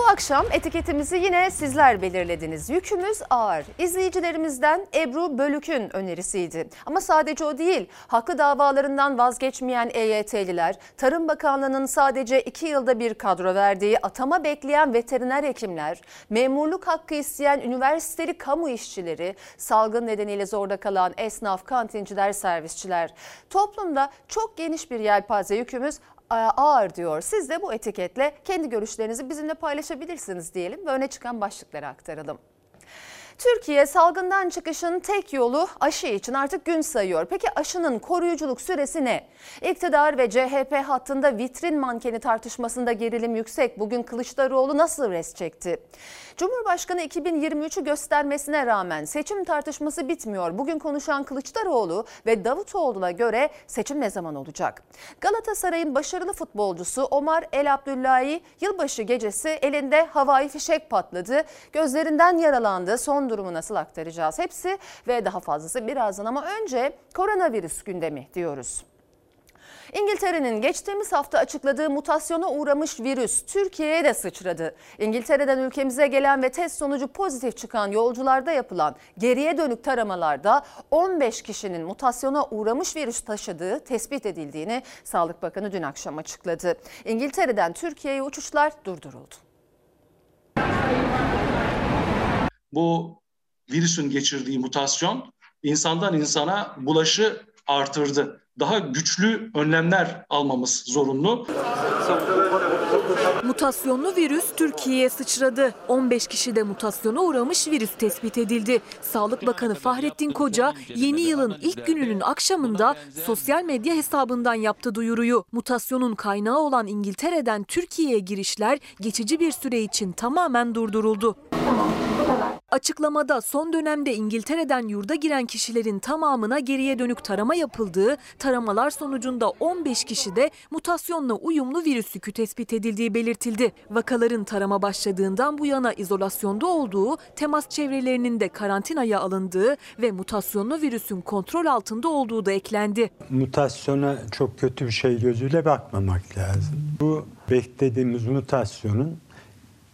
Bu akşam etiketimizi yine sizler belirlediniz. Yükümüz ağır. İzleyicilerimizden Ebru Bölük'ün önerisiydi. Ama sadece o değil. Haklı davalarından vazgeçmeyen EYT'liler, Tarım Bakanlığı'nın sadece iki yılda bir kadro verdiği atama bekleyen veteriner hekimler, memurluk hakkı isteyen üniversiteli kamu işçileri, salgın nedeniyle zorda kalan esnaf, kantinciler, servisçiler. Toplumda çok geniş bir yelpaze yükümüz ağır diyor. Siz de bu etiketle kendi görüşlerinizi bizimle paylaşabilirsiniz diyelim ve öne çıkan başlıkları aktaralım. Türkiye salgından çıkışın tek yolu aşı için artık gün sayıyor. Peki aşının koruyuculuk süresi ne? İktidar ve CHP hattında vitrin mankeni tartışmasında gerilim yüksek. Bugün Kılıçdaroğlu nasıl res çekti? Cumhurbaşkanı 2023'ü göstermesine rağmen seçim tartışması bitmiyor. Bugün konuşan Kılıçdaroğlu ve Davutoğlu'na göre seçim ne zaman olacak? Galatasaray'ın başarılı futbolcusu Omar El Abdullahi yılbaşı gecesi elinde havai fişek patladı. Gözlerinden yaralandı. Son durumu nasıl aktaracağız? Hepsi ve daha fazlası birazdan ama önce koronavirüs gündemi diyoruz. İngiltere'nin geçtiğimiz hafta açıkladığı mutasyona uğramış virüs Türkiye'ye de sıçradı. İngiltere'den ülkemize gelen ve test sonucu pozitif çıkan yolcularda yapılan geriye dönük taramalarda 15 kişinin mutasyona uğramış virüs taşıdığı tespit edildiğini Sağlık Bakanı dün akşam açıkladı. İngiltere'den Türkiye'ye uçuşlar durduruldu. Bu virüsün geçirdiği mutasyon insandan insana bulaşı artırdı. Daha güçlü önlemler almamız zorunlu. Mutasyonlu virüs Türkiye'ye sıçradı. 15 kişide mutasyona uğramış virüs tespit edildi. Sağlık Bakanı Fahrettin Koca yeni yılın ilk gününün akşamında sosyal medya hesabından yaptı duyuruyu. Mutasyonun kaynağı olan İngiltere'den Türkiye'ye girişler geçici bir süre için tamamen durduruldu. Tamam. Açıklamada son dönemde İngiltere'den yurda giren kişilerin tamamına geriye dönük tarama yapıldığı, taramalar sonucunda 15 kişide mutasyonla uyumlu virüs yükü tespit edildiği belirtildi. Vakaların tarama başladığından bu yana izolasyonda olduğu, temas çevrelerinin de karantinaya alındığı ve mutasyonlu virüsün kontrol altında olduğu da eklendi. Mutasyona çok kötü bir şey gözüyle bakmamak lazım. Bu beklediğimiz mutasyonun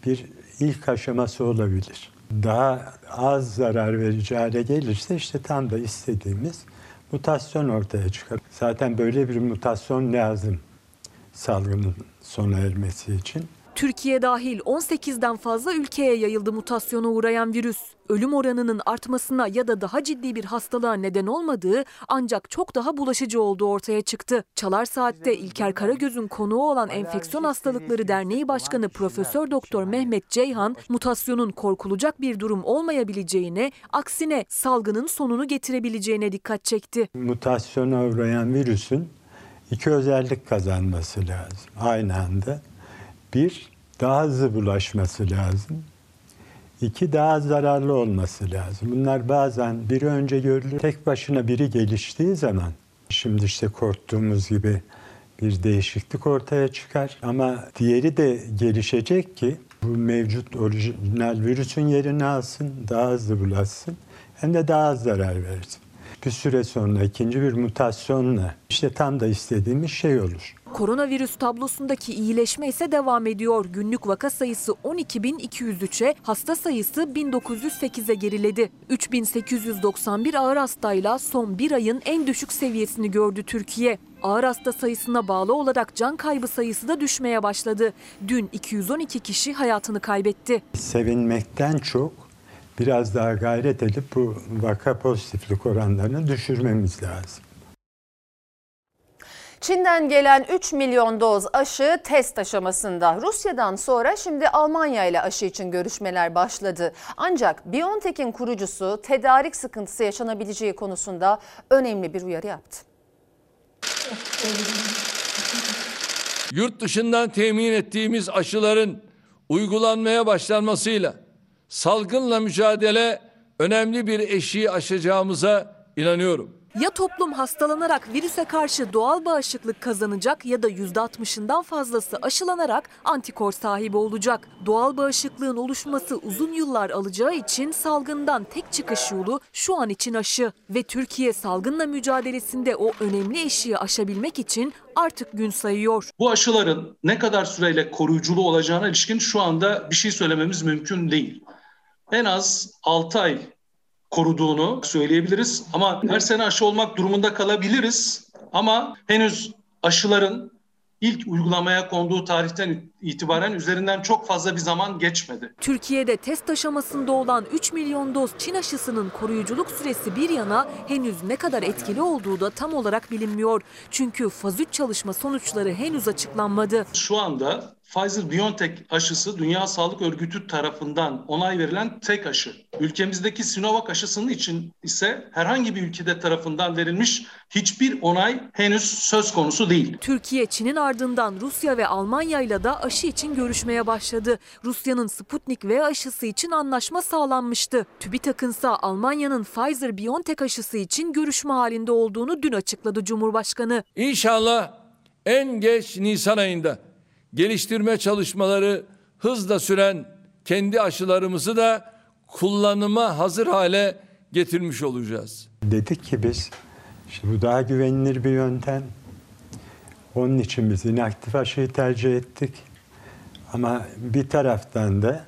bir ilk aşaması olabilir daha az zarar verici hale gelirse işte tam da istediğimiz mutasyon ortaya çıkar. Zaten böyle bir mutasyon lazım salgının sona ermesi için. Türkiye dahil 18'den fazla ülkeye yayıldı mutasyona uğrayan virüs. Ölüm oranının artmasına ya da daha ciddi bir hastalığa neden olmadığı ancak çok daha bulaşıcı olduğu ortaya çıktı. Çalar Saat'te İlker Karagöz'ün konuğu olan Enfeksiyon Hastalıkları Derneği Başkanı Profesör Doktor Mehmet Ceyhan, mutasyonun korkulacak bir durum olmayabileceğine, aksine salgının sonunu getirebileceğine dikkat çekti. Mutasyona uğrayan virüsün iki özellik kazanması lazım aynı anda. Bir, daha hızlı bulaşması lazım. İki, daha zararlı olması lazım. Bunlar bazen biri önce görülür. Tek başına biri geliştiği zaman, şimdi işte korktuğumuz gibi bir değişiklik ortaya çıkar. Ama diğeri de gelişecek ki bu mevcut orijinal virüsün yerini alsın, daha hızlı bulaşsın hem de daha az zarar versin. Bir süre sonra ikinci bir mutasyonla işte tam da istediğimiz şey olur. Koronavirüs tablosundaki iyileşme ise devam ediyor. Günlük vaka sayısı 12.203'e, hasta sayısı 1908'e geriledi. 3891 ağır hastayla son bir ayın en düşük seviyesini gördü Türkiye. Ağır hasta sayısına bağlı olarak can kaybı sayısı da düşmeye başladı. Dün 212 kişi hayatını kaybetti. Sevinmekten çok biraz daha gayret edip bu vaka pozitiflik oranlarını düşürmemiz lazım. Çin'den gelen 3 milyon doz aşı test aşamasında. Rusya'dan sonra şimdi Almanya ile aşı için görüşmeler başladı. Ancak BioNTech'in kurucusu tedarik sıkıntısı yaşanabileceği konusunda önemli bir uyarı yaptı. Yurt dışından temin ettiğimiz aşıların uygulanmaya başlanmasıyla salgınla mücadele önemli bir eşiği aşacağımıza inanıyorum. Ya toplum hastalanarak virüse karşı doğal bağışıklık kazanacak ya da %60'ından fazlası aşılanarak antikor sahibi olacak. Doğal bağışıklığın oluşması uzun yıllar alacağı için salgından tek çıkış yolu şu an için aşı. Ve Türkiye salgınla mücadelesinde o önemli eşiği aşabilmek için artık gün sayıyor. Bu aşıların ne kadar süreyle koruyuculu olacağına ilişkin şu anda bir şey söylememiz mümkün değil. En az 6 ay koruduğunu söyleyebiliriz ama her sene aşı olmak durumunda kalabiliriz. Ama henüz aşıların ilk uygulamaya konduğu tarihten itibaren üzerinden çok fazla bir zaman geçmedi. Türkiye'de test aşamasında olan 3 milyon doz Çin aşısının koruyuculuk süresi bir yana henüz ne kadar etkili olduğu da tam olarak bilinmiyor. Çünkü faz 3 çalışma sonuçları henüz açıklanmadı. Şu anda Pfizer-BioNTech aşısı Dünya Sağlık Örgütü tarafından onay verilen tek aşı. Ülkemizdeki Sinovac aşısının için ise herhangi bir ülkede tarafından verilmiş hiçbir onay henüz söz konusu değil. Türkiye, Çin'in ardından Rusya ve Almanya ile de aşı için görüşmeye başladı. Rusya'nın Sputnik V aşısı için anlaşma sağlanmıştı. TÜBİTAK'ın ise Almanya'nın Pfizer-BioNTech aşısı için görüşme halinde olduğunu dün açıkladı Cumhurbaşkanı. İnşallah en geç Nisan ayında geliştirme çalışmaları hızla süren kendi aşılarımızı da kullanıma hazır hale getirmiş olacağız. Dedik ki biz işte bu daha güvenilir bir yöntem. Onun için biz inaktif aşıyı tercih ettik. Ama bir taraftan da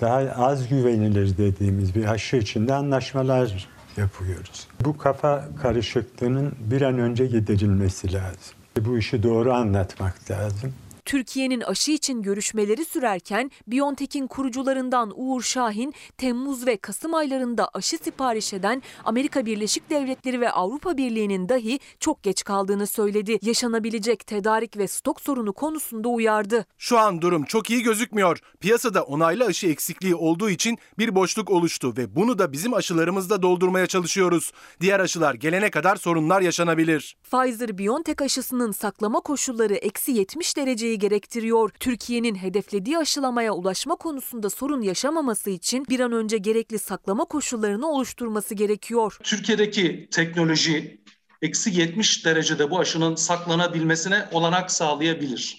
daha az güvenilir dediğimiz bir aşı için de anlaşmalar yapıyoruz. Bu kafa karışıklığının bir an önce giderilmesi lazım. Bu işi doğru anlatmak lazım. Türkiye'nin aşı için görüşmeleri sürerken BioNTech'in kurucularından Uğur Şahin, Temmuz ve Kasım aylarında aşı sipariş eden Amerika Birleşik Devletleri ve Avrupa Birliği'nin dahi çok geç kaldığını söyledi. Yaşanabilecek tedarik ve stok sorunu konusunda uyardı. Şu an durum çok iyi gözükmüyor. Piyasada onaylı aşı eksikliği olduğu için bir boşluk oluştu ve bunu da bizim aşılarımızla doldurmaya çalışıyoruz. Diğer aşılar gelene kadar sorunlar yaşanabilir. Pfizer-BioNTech aşısının saklama koşulları eksi 70 dereceyi gerektiriyor. Türkiye'nin hedeflediği aşılamaya ulaşma konusunda sorun yaşamaması için bir an önce gerekli saklama koşullarını oluşturması gerekiyor. Türkiye'deki teknoloji eksi 70 derecede bu aşının saklanabilmesine olanak sağlayabilir.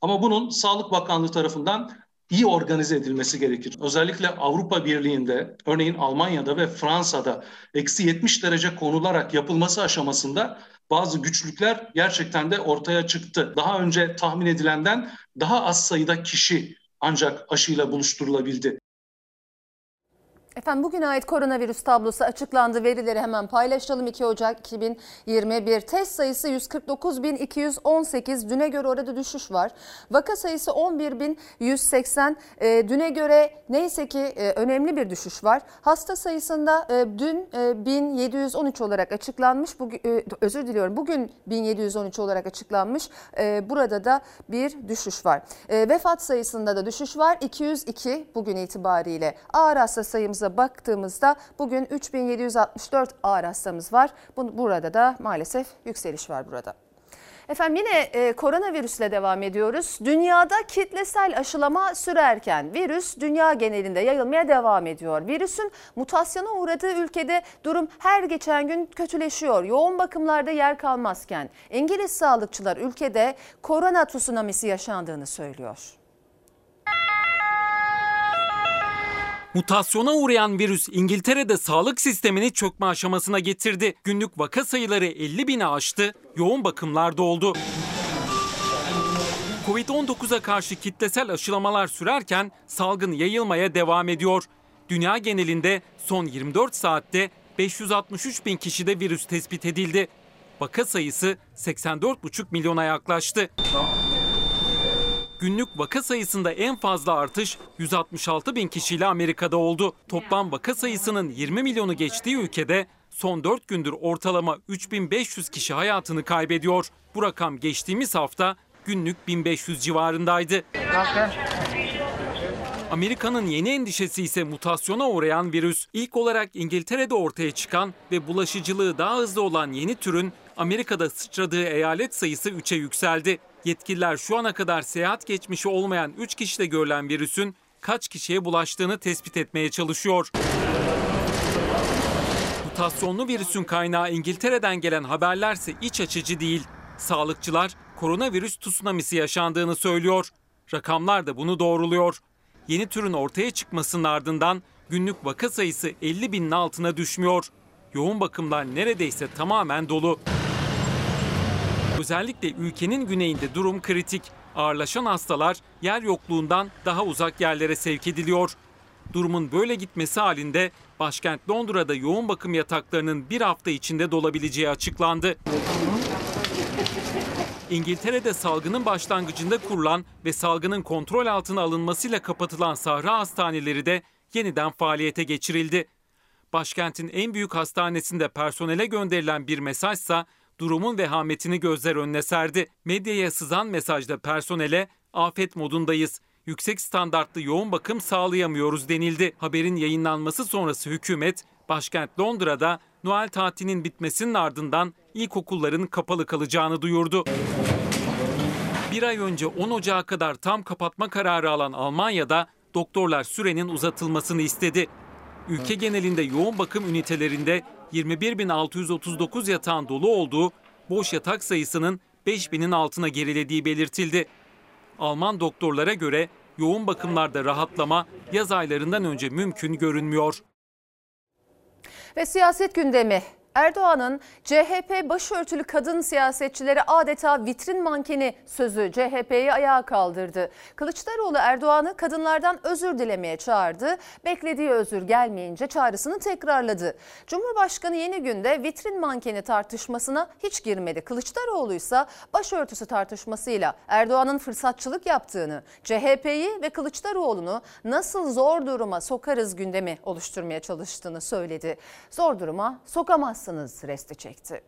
Ama bunun Sağlık Bakanlığı tarafından iyi organize edilmesi gerekir. Özellikle Avrupa Birliği'nde, örneğin Almanya'da ve Fransa'da eksi 70 derece konularak yapılması aşamasında bazı güçlükler gerçekten de ortaya çıktı. Daha önce tahmin edilenden daha az sayıda kişi ancak aşıyla buluşturulabildi. Efendim bugüne ait koronavirüs tablosu açıklandı. Verileri hemen paylaşalım. 2 Ocak 2021 test sayısı 149.218. Düne göre orada düşüş var. Vaka sayısı 11.180. E, düne göre neyse ki e, önemli bir düşüş var. Hasta sayısında e, dün e, 1713 olarak açıklanmış. Bugün, e, özür diliyorum. Bugün 1713 olarak açıklanmış. E, burada da bir düşüş var. E, vefat sayısında da düşüş var. 202 bugün itibariyle. Ağır hasta sayımıza baktığımızda bugün 3764 ağır hastamız var. Bu, burada da maalesef yükseliş var burada. Efendim yine e, koronavirüsle devam ediyoruz. Dünyada kitlesel aşılama sürerken virüs dünya genelinde yayılmaya devam ediyor. Virüsün mutasyona uğradığı ülkede durum her geçen gün kötüleşiyor. Yoğun bakımlarda yer kalmazken İngiliz sağlıkçılar ülkede korona tsunamisi yaşandığını söylüyor. Mutasyona uğrayan virüs İngiltere'de sağlık sistemini çökme aşamasına getirdi. Günlük vaka sayıları 50 bini aştı, yoğun bakımlarda oldu. Covid-19'a karşı kitlesel aşılamalar sürerken salgın yayılmaya devam ediyor. Dünya genelinde son 24 saatte 563 bin kişide virüs tespit edildi. Vaka sayısı 84,5 milyona yaklaştı. Günlük vaka sayısında en fazla artış 166 bin kişiyle Amerika'da oldu. Toplam vaka sayısının 20 milyonu geçtiği ülkede son 4 gündür ortalama 3500 kişi hayatını kaybediyor. Bu rakam geçtiğimiz hafta günlük 1500 civarındaydı. Amerika'nın yeni endişesi ise mutasyona uğrayan virüs. İlk olarak İngiltere'de ortaya çıkan ve bulaşıcılığı daha hızlı olan yeni türün Amerika'da sıçradığı eyalet sayısı 3'e yükseldi. Yetkililer şu ana kadar seyahat geçmişi olmayan 3 kişide görülen virüsün kaç kişiye bulaştığını tespit etmeye çalışıyor. Mutasyonlu virüsün kaynağı İngiltere'den gelen haberlerse iç açıcı değil. Sağlıkçılar koronavirüs tsunamisi yaşandığını söylüyor. Rakamlar da bunu doğruluyor. Yeni türün ortaya çıkmasının ardından günlük vaka sayısı 50 binin altına düşmüyor. Yoğun bakımlar neredeyse tamamen dolu. Özellikle ülkenin güneyinde durum kritik. Ağırlaşan hastalar yer yokluğundan daha uzak yerlere sevk ediliyor. Durumun böyle gitmesi halinde başkent Londra'da yoğun bakım yataklarının bir hafta içinde dolabileceği açıklandı. İngiltere'de salgının başlangıcında kurulan ve salgının kontrol altına alınmasıyla kapatılan sahra hastaneleri de yeniden faaliyete geçirildi. Başkentin en büyük hastanesinde personele gönderilen bir mesajsa durumun vehametini gözler önüne serdi. Medyaya sızan mesajda personele afet modundayız. Yüksek standartlı yoğun bakım sağlayamıyoruz denildi. Haberin yayınlanması sonrası hükümet başkent Londra'da Noel tatilinin bitmesinin ardından ilkokulların kapalı kalacağını duyurdu. Bir ay önce 10 Ocağı kadar tam kapatma kararı alan Almanya'da doktorlar sürenin uzatılmasını istedi. Ülke genelinde yoğun bakım ünitelerinde 21.639 yatağın dolu olduğu, boş yatak sayısının 5.000'in altına gerilediği belirtildi. Alman doktorlara göre yoğun bakımlarda rahatlama yaz aylarından önce mümkün görünmüyor. Ve siyaset gündemi. Erdoğan'ın CHP başörtülü kadın siyasetçilere adeta vitrin mankeni sözü CHP'yi ayağa kaldırdı. Kılıçdaroğlu Erdoğan'ı kadınlardan özür dilemeye çağırdı. Beklediği özür gelmeyince çağrısını tekrarladı. Cumhurbaşkanı yeni günde vitrin mankeni tartışmasına hiç girmedi. Kılıçdaroğlu ise başörtüsü tartışmasıyla Erdoğan'ın fırsatçılık yaptığını, CHP'yi ve Kılıçdaroğlu'nu nasıl zor duruma sokarız gündemi oluşturmaya çalıştığını söyledi. Zor duruma sokamaz yapamazsınız resti çekti.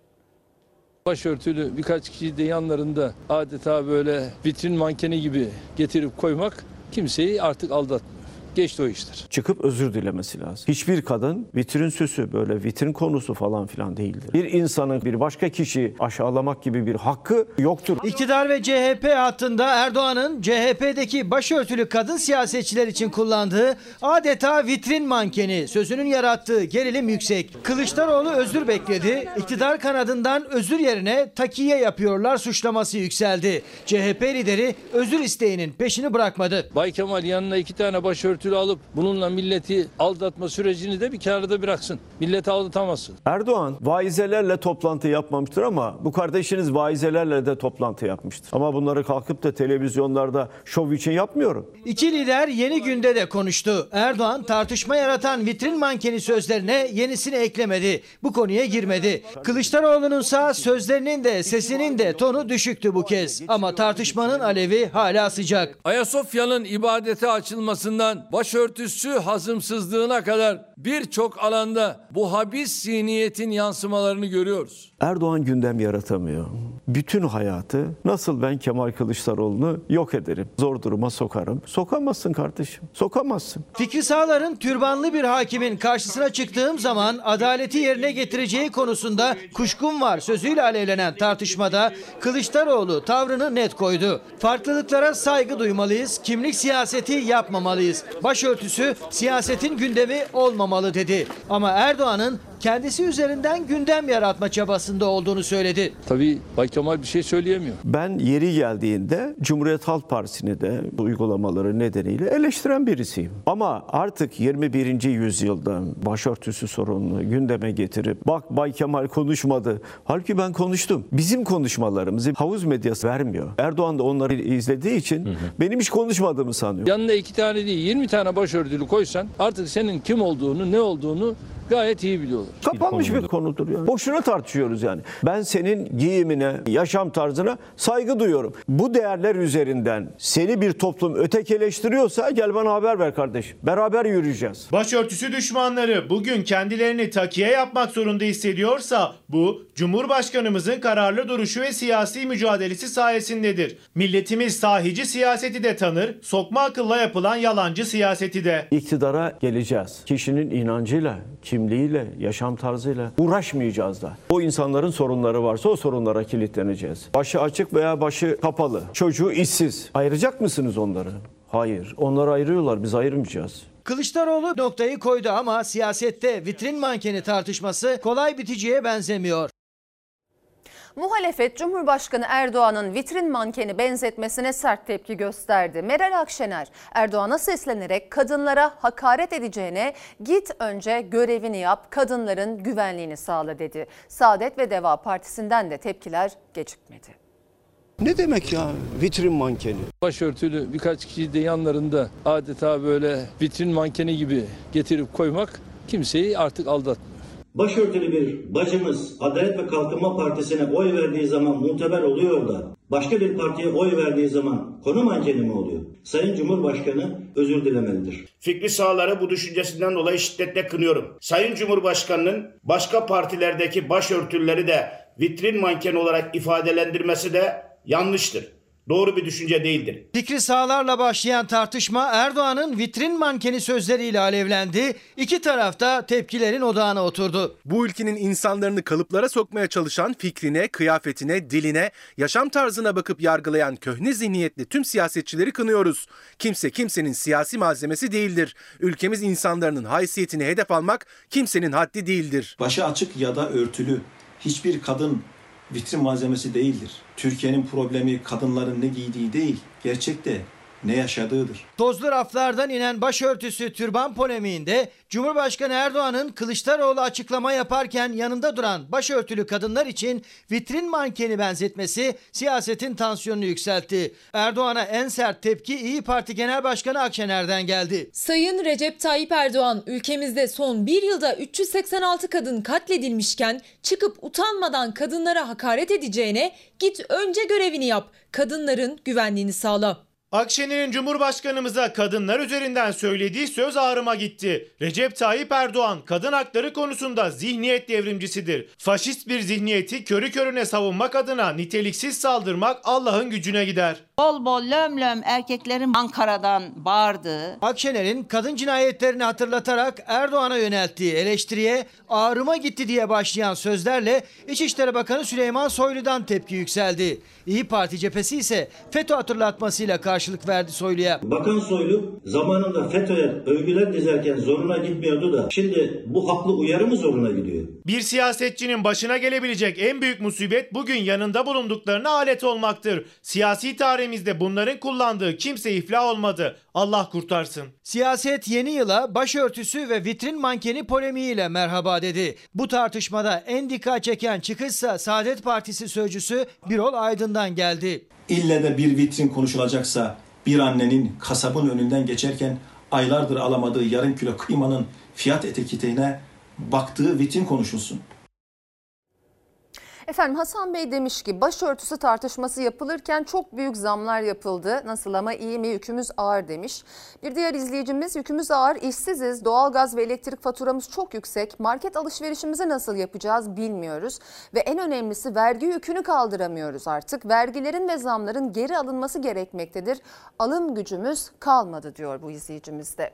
Başörtülü birkaç kişiyi de yanlarında adeta böyle vitrin mankeni gibi getirip koymak kimseyi artık aldatmıyor. Geçti o işler. Çıkıp özür dilemesi lazım. Hiçbir kadın vitrin süsü böyle vitrin konusu falan filan değildir. Bir insanın bir başka kişiyi aşağılamak gibi bir hakkı yoktur. İktidar ve CHP hattında Erdoğan'ın CHP'deki başörtülü kadın siyasetçiler için kullandığı adeta vitrin mankeni sözünün yarattığı gerilim yüksek. Kılıçdaroğlu özür bekledi. İktidar kanadından özür yerine takiye yapıyorlar suçlaması yükseldi. CHP lideri özür isteğinin peşini bırakmadı. Bay Kemal yanına iki tane başörtülü alıp bununla milleti aldatma sürecini de bir kenarda bıraksın. Milleti aldatamazsın. Erdoğan vaizelerle toplantı yapmamıştır ama bu kardeşiniz vaizelerle de toplantı yapmıştır. Ama bunları kalkıp da televizyonlarda şov için yapmıyorum. İki lider yeni günde de konuştu. Erdoğan tartışma yaratan vitrin mankeni sözlerine yenisini eklemedi. Bu konuya girmedi. Kılıçdaroğlu'nun sağ sözlerinin de sesinin de tonu düşüktü bu kez. Ama tartışmanın alevi hala sıcak. Ayasofya'nın ibadete açılmasından başörtüsü hazımsızlığına kadar birçok alanda bu habis zihniyetin yansımalarını görüyoruz. Erdoğan gündem yaratamıyor. Bütün hayatı nasıl ben Kemal Kılıçdaroğlu'nu yok ederim, zor duruma sokarım. Sokamazsın kardeşim, sokamazsın. Fikri Sağlar'ın türbanlı bir hakimin karşısına çıktığım zaman adaleti yerine getireceği konusunda kuşkum var sözüyle alevlenen tartışmada Kılıçdaroğlu tavrını net koydu. Farklılıklara saygı duymalıyız, kimlik siyaseti yapmamalıyız. Başörtüsü siyasetin gündemi olmamalı dedi. Ama Erdoğan'ın kendisi üzerinden gündem yaratma çabasında olduğunu söyledi. Tabii Bay Kemal bir şey söyleyemiyor. Ben yeri geldiğinde Cumhuriyet Halk Partisi'ni de bu uygulamaları nedeniyle eleştiren birisiyim. Ama artık 21. yüzyılda başörtüsü sorununu gündeme getirip bak Bay Kemal konuşmadı. Halbuki ben konuştum. Bizim konuşmalarımızı havuz medyası vermiyor. Erdoğan da onları izlediği için benim hiç konuşmadığımı sanıyor. Yanına iki tane değil 20 tane başörtülü koysan artık senin kim olduğunu ne olduğunu gayet iyi biliyorlar. Kapanmış bir konudur ya. Boşuna tartışıyoruz yani. Ben senin giyimine, yaşam tarzına saygı duyuyorum. Bu değerler üzerinden seni bir toplum ötekileştiriyorsa gel bana haber ver kardeşim. Beraber yürüyeceğiz. Başörtüsü düşmanları bugün kendilerini takiye yapmak zorunda hissediyorsa bu Cumhurbaşkanımızın kararlı duruşu ve siyasi mücadelesi sayesindedir. Milletimiz sahici siyaseti de tanır, sokma akılla yapılan yalancı siyaseti de. İktidara geleceğiz. Kişinin inancıyla, kimliğiyle, yaşam tarzıyla uğraşmayacağız da. O insanların sorunları varsa o sorunlara kilitleneceğiz. Başı açık veya başı kapalı. Çocuğu işsiz. Ayıracak mısınız onları? Hayır. Onlar ayırıyorlar. Biz ayırmayacağız. Kılıçdaroğlu noktayı koydu ama siyasette vitrin mankeni tartışması kolay biteceğe benzemiyor. Muhalefet Cumhurbaşkanı Erdoğan'ın vitrin mankeni benzetmesine sert tepki gösterdi. Meral Akşener Erdoğan'a seslenerek kadınlara hakaret edeceğine git önce görevini yap, kadınların güvenliğini sağla dedi. Saadet ve Deva Partisi'nden de tepkiler gecikmedi. Ne demek ya vitrin mankeni? Başörtülü birkaç kişiyi de yanlarında adeta böyle vitrin mankeni gibi getirip koymak kimseyi artık aldatmıyor. Başörtülü bir bacımız Adalet ve Kalkınma Partisi'ne oy verdiği zaman muteber oluyor da başka bir partiye oy verdiği zaman konu mankeni mi oluyor? Sayın Cumhurbaşkanı özür dilemelidir. Fikri sağları bu düşüncesinden dolayı şiddetle kınıyorum. Sayın Cumhurbaşkanı'nın başka partilerdeki başörtüleri de vitrin mankeni olarak ifadelendirmesi de yanlıştır. Doğru bir düşünce değildir. Fikri sağlarla başlayan tartışma Erdoğan'ın vitrin mankeni sözleriyle alevlendi. İki tarafta tepkilerin odağına oturdu. Bu ülkenin insanlarını kalıplara sokmaya çalışan fikrine, kıyafetine, diline, yaşam tarzına bakıp yargılayan köhne zihniyetli tüm siyasetçileri kınıyoruz. Kimse kimsenin siyasi malzemesi değildir. Ülkemiz insanların haysiyetini hedef almak kimsenin haddi değildir. Başı açık ya da örtülü hiçbir kadın vitrin malzemesi değildir. Türkiye'nin problemi kadınların ne giydiği değil, gerçekte ne yaşadığıdır. Tozlu raflardan inen başörtüsü türban polemiğinde Cumhurbaşkanı Erdoğan'ın Kılıçdaroğlu açıklama yaparken yanında duran başörtülü kadınlar için vitrin mankeni benzetmesi siyasetin tansiyonunu yükseltti. Erdoğan'a en sert tepki İyi Parti Genel Başkanı Akşener'den geldi. Sayın Recep Tayyip Erdoğan ülkemizde son bir yılda 386 kadın katledilmişken çıkıp utanmadan kadınlara hakaret edeceğine git önce görevini yap, kadınların güvenliğini sağla. Akşener'in Cumhurbaşkanımıza kadınlar üzerinden söylediği söz ağrıma gitti. Recep Tayyip Erdoğan kadın hakları konusunda zihniyet devrimcisidir. Faşist bir zihniyeti körü körüne savunmak adına niteliksiz saldırmak Allah'ın gücüne gider. Bol bol löm löm erkeklerin Ankara'dan bağırdığı. Akşener'in kadın cinayetlerini hatırlatarak Erdoğan'a yönelttiği eleştiriye ağrıma gitti diye başlayan sözlerle İçişleri Bakanı Süleyman Soylu'dan tepki yükseldi. İyi Parti cephesi ise FETÖ hatırlatmasıyla karşılık verdi Soylu'ya. Bakan Soylu zamanında FETÖ'ye övgüler dizerken zoruna gitmiyordu da şimdi bu haklı uyarı mı zoruna gidiyor? Bir siyasetçinin başına gelebilecek en büyük musibet bugün yanında bulunduklarına alet olmaktır. Siyasi tarihimizde bunların kullandığı kimse iflah olmadı. Allah kurtarsın. Siyaset yeni yıla başörtüsü ve vitrin mankeni polemiğiyle merhaba dedi. Bu tartışmada en dikkat çeken çıkışsa Saadet Partisi sözcüsü Birol Aydın'dan geldi. İlle de bir vitrin konuşulacaksa bir annenin kasabın önünden geçerken aylardır alamadığı yarım kilo kıymanın fiyat etiketine baktığı vitrin konuşulsun. Efendim Hasan Bey demiş ki başörtüsü tartışması yapılırken çok büyük zamlar yapıldı. Nasıl ama iyi mi yükümüz ağır demiş. Bir diğer izleyicimiz yükümüz ağır, işsiziz, doğalgaz ve elektrik faturamız çok yüksek. Market alışverişimizi nasıl yapacağız bilmiyoruz. Ve en önemlisi vergi yükünü kaldıramıyoruz artık. Vergilerin ve zamların geri alınması gerekmektedir. Alım gücümüz kalmadı diyor bu izleyicimiz de.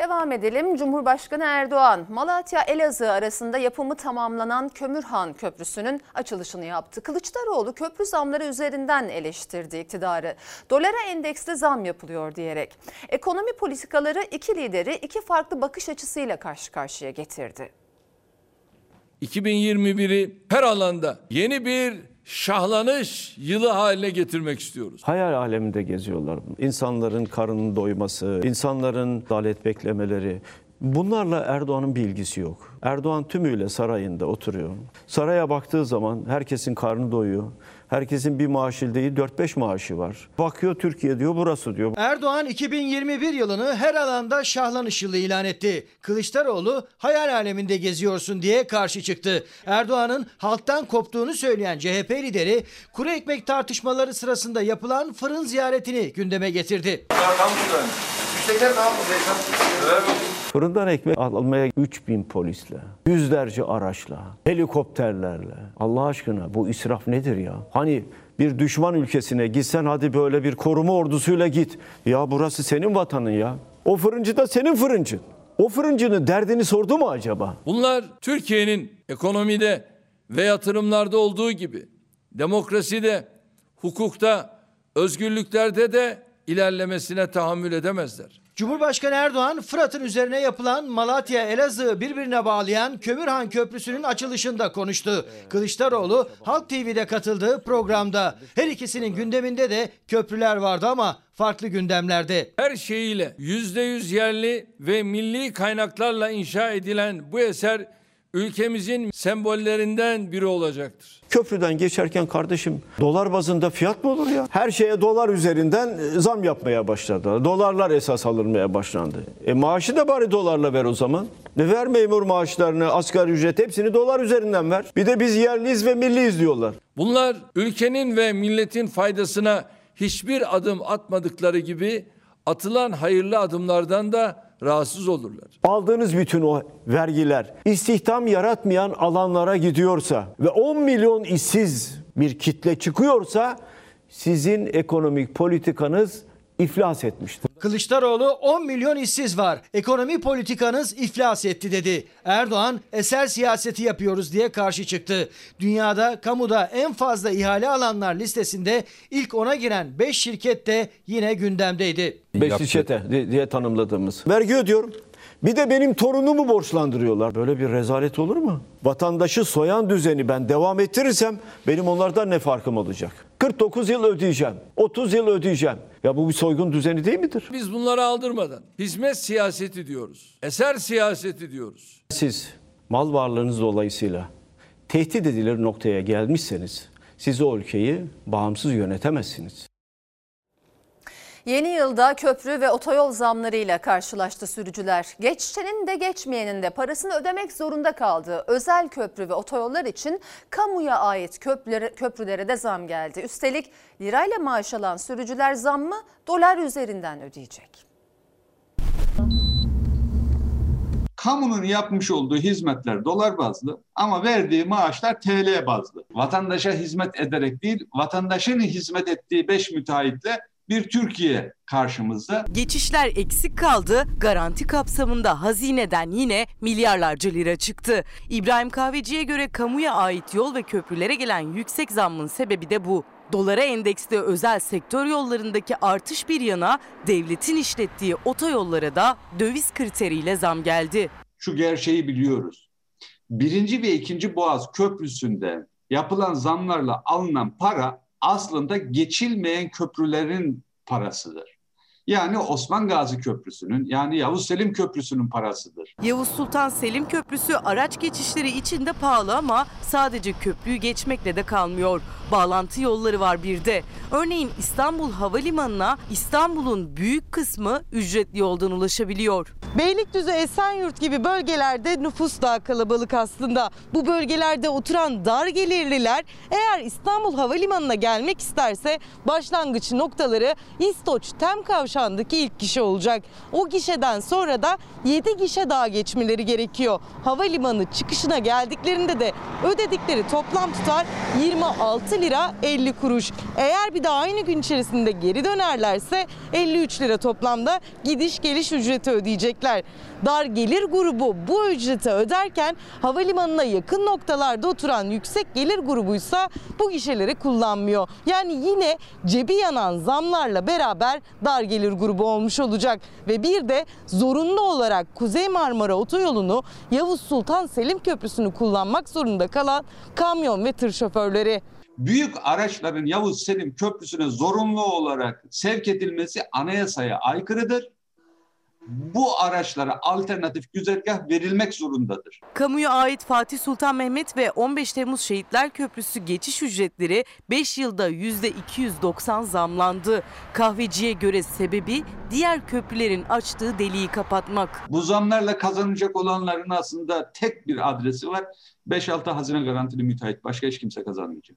Devam edelim. Cumhurbaşkanı Erdoğan, Malatya Elazığ arasında yapımı tamamlanan Kömürhan Köprüsü'nün açılışını yaptı. Kılıçdaroğlu köprü zamları üzerinden eleştirdi iktidarı. Dolara endeksli zam yapılıyor diyerek. Ekonomi politikaları iki lideri iki farklı bakış açısıyla karşı karşıya getirdi. 2021'i her alanda yeni bir şahlanış yılı haline getirmek istiyoruz. Hayal aleminde geziyorlar. İnsanların karnının doyması, insanların adalet beklemeleri. Bunlarla Erdoğan'ın bir ilgisi yok. Erdoğan tümüyle sarayında oturuyor. Saraya baktığı zaman herkesin karnı doyuyor. Herkesin bir maaşı değil 4-5 maaşı var. Bakıyor Türkiye diyor burası diyor. Erdoğan 2021 yılını her alanda şahlanış yılı ilan etti. Kılıçdaroğlu hayal aleminde geziyorsun diye karşı çıktı. Erdoğan'ın halktan koptuğunu söyleyen CHP lideri kuru ekmek tartışmaları sırasında yapılan fırın ziyaretini gündeme getirdi. Fırından ekmek almaya 3000 polisle, yüzlerce araçla, helikopterlerle. Allah aşkına bu israf nedir ya? Hani bir düşman ülkesine gitsen hadi böyle bir koruma ordusuyla git. Ya burası senin vatanın ya. O fırıncı da senin fırıncın. O fırıncının derdini sordu mu acaba? Bunlar Türkiye'nin ekonomide ve yatırımlarda olduğu gibi demokraside, hukukta, özgürlüklerde de ilerlemesine tahammül edemezler. Cumhurbaşkanı Erdoğan Fırat'ın üzerine yapılan Malatya Elazığ birbirine bağlayan Kömürhan Köprüsü'nün açılışında konuştu. Kılıçdaroğlu Halk TV'de katıldığı programda her ikisinin gündeminde de köprüler vardı ama farklı gündemlerde. Her şeyiyle %100 yerli ve milli kaynaklarla inşa edilen bu eser ülkemizin sembollerinden biri olacaktır. Köprüden geçerken kardeşim dolar bazında fiyat mı olur ya? Her şeye dolar üzerinden e, zam yapmaya başladı. Dolarlar esas alınmaya başlandı. E maaşı da bari dolarla ver o zaman. Ne ver memur maaşlarını, asgari ücret hepsini dolar üzerinden ver. Bir de biz yerliyiz ve milliyiz diyorlar. Bunlar ülkenin ve milletin faydasına hiçbir adım atmadıkları gibi atılan hayırlı adımlardan da rahatsız olurlar. Aldığınız bütün o vergiler istihdam yaratmayan alanlara gidiyorsa ve 10 milyon işsiz bir kitle çıkıyorsa sizin ekonomik politikanız iflas etmiştir. Kılıçdaroğlu 10 milyon işsiz var. Ekonomi politikanız iflas etti dedi. Erdoğan eser siyaseti yapıyoruz diye karşı çıktı. Dünyada kamuda en fazla ihale alanlar listesinde ilk ona giren 5 şirket de yine gündemdeydi. Beşli çete diye tanımladığımız. Vergi ödüyorum. Bir de benim torunumu borçlandırıyorlar. Böyle bir rezalet olur mu? Vatandaşı soyan düzeni ben devam ettirirsem benim onlardan ne farkım olacak? 49 yıl ödeyeceğim. 30 yıl ödeyeceğim. Ya bu bir soygun düzeni değil midir? Biz bunları aldırmadan hizmet siyaseti diyoruz. Eser siyaseti diyoruz. Siz mal varlığınız dolayısıyla tehdit edilir noktaya gelmişseniz siz o ülkeyi bağımsız yönetemezsiniz. Yeni yılda köprü ve otoyol zamlarıyla karşılaştı sürücüler. Geçtenin de geçmeyenin de parasını ödemek zorunda kaldığı özel köprü ve otoyollar için kamuya ait köprülere, köprülere de zam geldi. Üstelik lirayla maaş alan sürücüler zammı dolar üzerinden ödeyecek. Kamunun yapmış olduğu hizmetler dolar bazlı ama verdiği maaşlar TL bazlı. Vatandaşa hizmet ederek değil, vatandaşın hizmet ettiği 5 müteahhitle bir Türkiye karşımızda. Geçişler eksik kaldı. Garanti kapsamında hazineden yine milyarlarca lira çıktı. İbrahim Kahveci'ye göre kamuya ait yol ve köprülere gelen yüksek zammın sebebi de bu. Dolara endeksli özel sektör yollarındaki artış bir yana devletin işlettiği otoyollara da döviz kriteriyle zam geldi. Şu gerçeği biliyoruz. Birinci ve ikinci Boğaz Köprüsü'nde yapılan zamlarla alınan para aslında geçilmeyen köprülerin parasıdır. Yani Osman Gazi Köprüsü'nün yani Yavuz Selim Köprüsü'nün parasıdır. Yavuz Sultan Selim Köprüsü araç geçişleri için de pahalı ama sadece köprüyü geçmekle de kalmıyor. Bağlantı yolları var bir de. Örneğin İstanbul Havalimanı'na İstanbul'un büyük kısmı ücretli yoldan ulaşabiliyor. Beylikdüzü, Esenyurt gibi bölgelerde nüfus daha kalabalık aslında. Bu bölgelerde oturan dar gelirliler eğer İstanbul Havalimanı'na gelmek isterse başlangıç noktaları İstoç Tem Kavşağı'ndaki ilk gişe olacak. O gişeden sonra da 7 gişe daha geçmeleri gerekiyor. Havalimanı çıkışına geldiklerinde de ödedikleri toplam tutar 26 lira 50 kuruş. Eğer bir de aynı gün içerisinde geri dönerlerse 53 lira toplamda gidiş geliş ücreti ödeyecekler. Dar gelir grubu bu ücreti öderken havalimanına yakın noktalarda oturan yüksek gelir grubuysa bu gişeleri kullanmıyor. Yani yine cebi yanan zamlarla beraber dar gelir grubu olmuş olacak ve bir de zorunlu olarak Kuzey Marmara Otoyolu'nu Yavuz Sultan Selim Köprüsü'nü kullanmak zorunda kalan kamyon ve tır şoförleri. Büyük araçların Yavuz Selim Köprüsü'ne zorunlu olarak sevk edilmesi anayasaya aykırıdır bu araçlara alternatif güzergah verilmek zorundadır. Kamuya ait Fatih Sultan Mehmet ve 15 Temmuz Şehitler Köprüsü geçiş ücretleri 5 yılda %290 zamlandı. Kahveciye göre sebebi diğer köprülerin açtığı deliği kapatmak. Bu zamlarla kazanacak olanların aslında tek bir adresi var. 5-6 hazine garantili müteahhit. Başka hiç kimse kazanmayacak.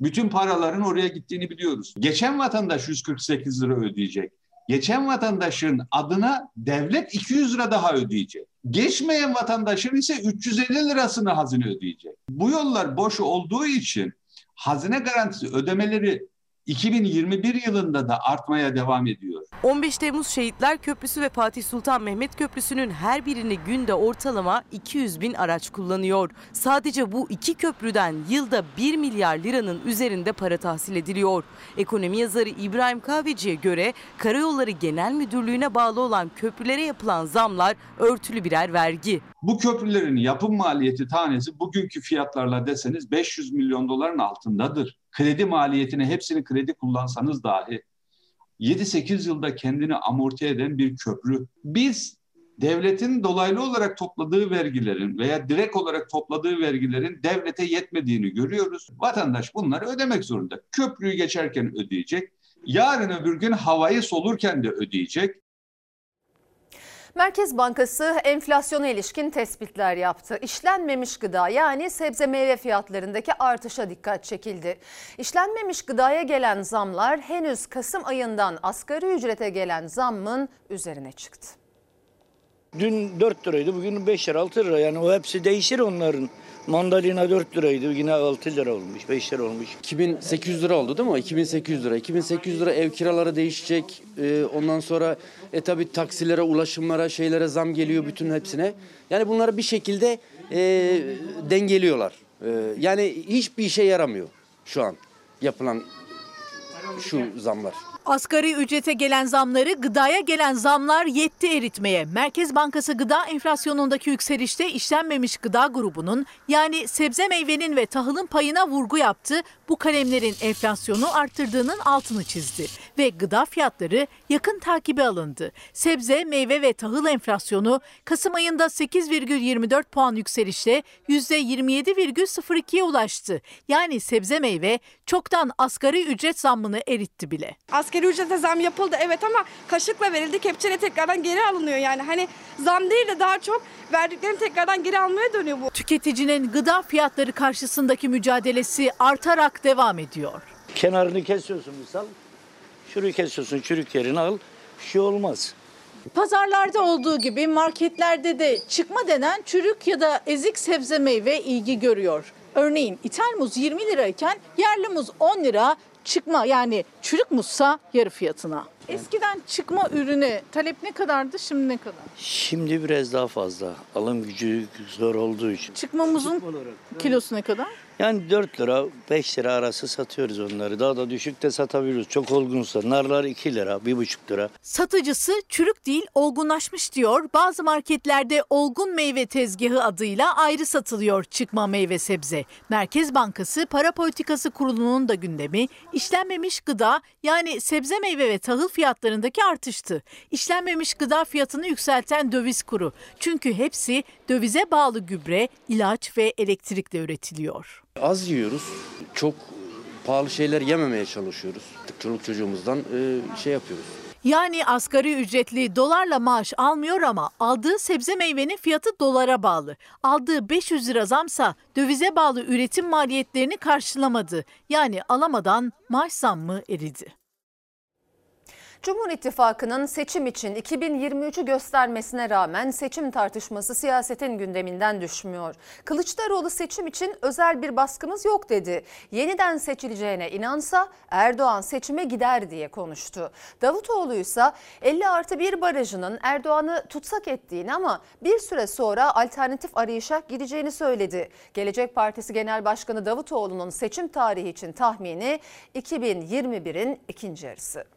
Bütün paraların oraya gittiğini biliyoruz. Geçen vatandaş 148 lira ödeyecek. Geçen vatandaşın adına devlet 200 lira daha ödeyecek. Geçmeyen vatandaşın ise 350 lirasını hazine ödeyecek. Bu yollar boş olduğu için hazine garantisi ödemeleri 2021 yılında da artmaya devam ediyor. 15 Temmuz Şehitler Köprüsü ve Fatih Sultan Mehmet Köprüsü'nün her birini günde ortalama 200 bin araç kullanıyor. Sadece bu iki köprüden yılda 1 milyar liranın üzerinde para tahsil ediliyor. Ekonomi yazarı İbrahim Kahveci'ye göre Karayolları Genel Müdürlüğü'ne bağlı olan köprülere yapılan zamlar örtülü birer vergi. Bu köprülerin yapım maliyeti tanesi bugünkü fiyatlarla deseniz 500 milyon doların altındadır. Kredi maliyetine hepsini kredi kullansanız dahi 7-8 yılda kendini amorti eden bir köprü. Biz devletin dolaylı olarak topladığı vergilerin veya direkt olarak topladığı vergilerin devlete yetmediğini görüyoruz. Vatandaş bunları ödemek zorunda. Köprüyü geçerken ödeyecek. Yarın öbür gün havayı solurken de ödeyecek. Merkez Bankası enflasyona ilişkin tespitler yaptı. İşlenmemiş gıda yani sebze meyve fiyatlarındaki artışa dikkat çekildi. İşlenmemiş gıdaya gelen zamlar henüz Kasım ayından asgari ücrete gelen zammın üzerine çıktı. Dün 4 liraydı bugün 5 lira 6 lira yani o hepsi değişir onların. Mandalina 4 liraydı yine 6 lira olmuş 5 lira olmuş. 2800 lira oldu değil mi? 2800 lira. 2800 lira ev kiraları değişecek. Ee, ondan sonra e tabi taksilere, ulaşımlara, şeylere zam geliyor bütün hepsine. Yani bunları bir şekilde e, dengeliyorlar. E, yani hiçbir işe yaramıyor şu an yapılan şu zamlar. Asgari ücrete gelen zamları gıdaya gelen zamlar yetti eritmeye. Merkez Bankası gıda enflasyonundaki yükselişte işlenmemiş gıda grubunun yani sebze meyvenin ve tahılın payına vurgu yaptı. Bu kalemlerin enflasyonu arttırdığının altını çizdi ve gıda fiyatları yakın takibi alındı. Sebze, meyve ve tahıl enflasyonu Kasım ayında 8,24 puan yükselişle %27,02'ye ulaştı. Yani sebze meyve çoktan asgari ücret zammını eritti bile. Asgari ücrete zam yapıldı evet ama kaşıkla verildi kepçeyle tekrardan geri alınıyor yani. Hani zam değil de daha çok verdiklerini tekrardan geri almaya dönüyor bu. Tüketicinin gıda fiyatları karşısındaki mücadelesi artarak devam ediyor. Kenarını kesiyorsun misal. Şurayı kesiyorsun çürük yerini al. Bir şey olmaz. Pazarlarda olduğu gibi marketlerde de çıkma denen çürük ya da ezik sebze meyve ilgi görüyor. Örneğin ithal muz 20 lirayken yerli muz 10 lira, çıkma yani çürük muzsa yarı fiyatına. Eskiden çıkma ürüne talep ne kadardı şimdi ne kadar? Şimdi biraz daha fazla. Alım gücü zor olduğu için. Çıkma muzun kilosu ne kadar? Yani 4 lira 5 lira arası satıyoruz onları. Daha da düşük de satabiliyoruz. Çok olgunsa. Narlar 2 lira 1,5 lira. Satıcısı çürük değil olgunlaşmış diyor. Bazı marketlerde olgun meyve tezgahı adıyla ayrı satılıyor çıkma meyve sebze. Merkez Bankası Para Politikası Kurulu'nun da gündemi işlenmemiş gıda yani sebze meyve ve tahıl fiyatlarındaki artıştı. İşlenmemiş gıda fiyatını yükselten döviz kuru. Çünkü hepsi dövize bağlı gübre, ilaç ve elektrikle üretiliyor. Az yiyoruz. Çok pahalı şeyler yememeye çalışıyoruz. Çoluk çocuğumuzdan e, şey yapıyoruz. Yani asgari ücretli dolarla maaş almıyor ama aldığı sebze meyvenin fiyatı dolara bağlı. Aldığı 500 lira zamsa dövize bağlı üretim maliyetlerini karşılamadı. Yani alamadan maaş zammı eridi. Cumhur İttifakı'nın seçim için 2023'ü göstermesine rağmen seçim tartışması siyasetin gündeminden düşmüyor. Kılıçdaroğlu seçim için özel bir baskımız yok dedi. Yeniden seçileceğine inansa Erdoğan seçime gider diye konuştu. Davutoğlu ise 50 artı 1 barajının Erdoğan'ı tutsak ettiğini ama bir süre sonra alternatif arayışa gideceğini söyledi. Gelecek Partisi Genel Başkanı Davutoğlu'nun seçim tarihi için tahmini 2021'in ikinci yarısı.